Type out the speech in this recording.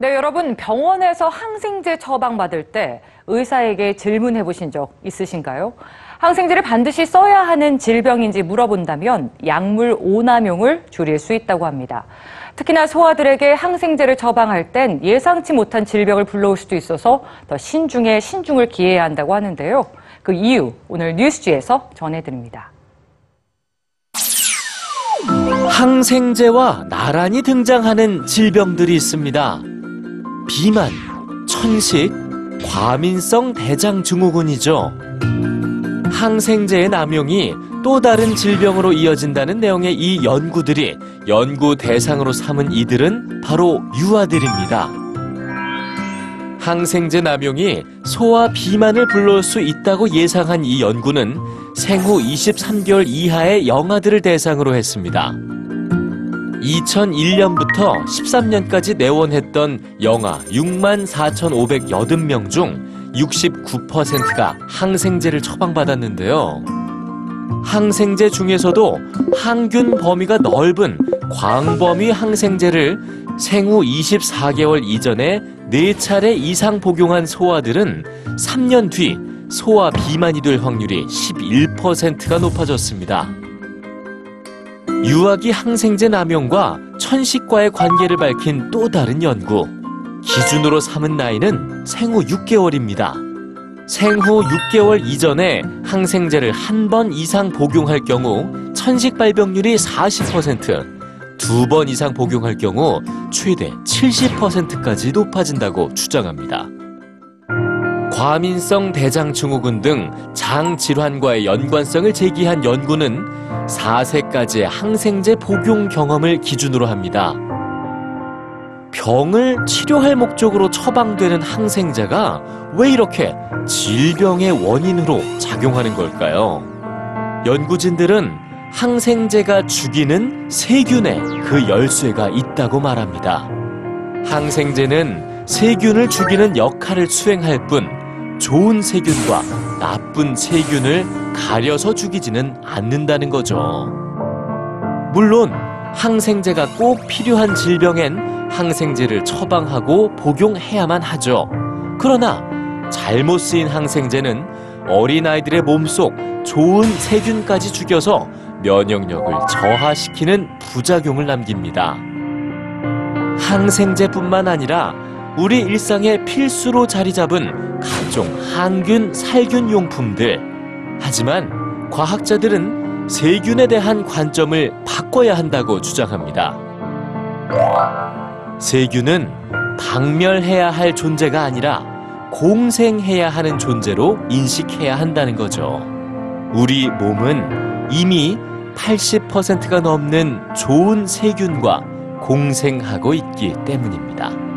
네, 여러분 병원에서 항생제 처방받을 때 의사에게 질문해 보신 적 있으신가요? 항생제를 반드시 써야 하는 질병인지 물어본다면 약물 오남용을 줄일 수 있다고 합니다. 특히나 소아들에게 항생제를 처방할 땐 예상치 못한 질병을 불러올 수도 있어서 더 신중에 신중을 기해야 한다고 하는데요. 그 이유 오늘 뉴스지에서 전해드립니다. 항생제와 나란히 등장하는 질병들이 있습니다. 비만, 천식, 과민성 대장 증후군이죠. 항생제의 남용이 또 다른 질병으로 이어진다는 내용의 이 연구들이 연구 대상으로 삼은 이들은 바로 유아들입니다. 항생제 남용이 소아 비만을 불러올 수 있다고 예상한 이 연구는 생후 23개월 이하의 영아들을 대상으로 했습니다. 2001년부터 13년까지 내원했던 영아 6만 4,580명 중 69%가 항생제를 처방받았는데요. 항생제 중에서도 항균 범위가 넓은 광범위 항생제를 생후 24개월 이전에 4차례 이상 복용한 소아들은 3년 뒤 소아 비만이 될 확률이 11%가 높아졌습니다. 유아기 항생제 남용과 천식과의 관계를 밝힌 또 다른 연구. 기준으로 삼은 나이는 생후 6개월입니다. 생후 6개월 이전에 항생제를 한 번 이상 복용할 경우 천식 발병률이 40%, 두 번 이상 복용할 경우 최대 70%까지 높아진다고 주장합니다. 과민성 대장 증후군 등 장 질환과의 연관성을 제기한 연구는 4세까지의 항생제 복용 경험을 기준으로 합니다. 병을 치료할 목적으로 처방되는 항생제가 왜 이렇게 질병의 원인으로 작용하는 걸까요? 연구진들은 항생제가 죽이는 세균에 그 열쇠가 있다고 말합니다. 항생제는 세균을 죽이는 역할을 수행할 뿐 좋은 세균과 나쁜 세균을 가려서 죽이지는 않는다는 거죠. 물론 항생제가 꼭 필요한 질병엔 항생제를 처방하고 복용해야만 하죠. 그러나 잘못 쓰인 항생제는 어린아이들의 몸속 좋은 세균까지 죽여서 면역력을 저하시키는 부작용을 남깁니다. 항생제뿐만 아니라 우리 일상의 필수로 자리 잡은 각종 항균, 살균 용품들. 하지만 과학자들은 세균에 대한 관점을 바꿔야 한다고 주장합니다. 세균은 박멸해야 할 존재가 아니라 공생해야 하는 존재로 인식해야 한다는 거죠. 우리 몸은 이미 80%가 넘는 좋은 세균과 공생하고 있기 때문입니다.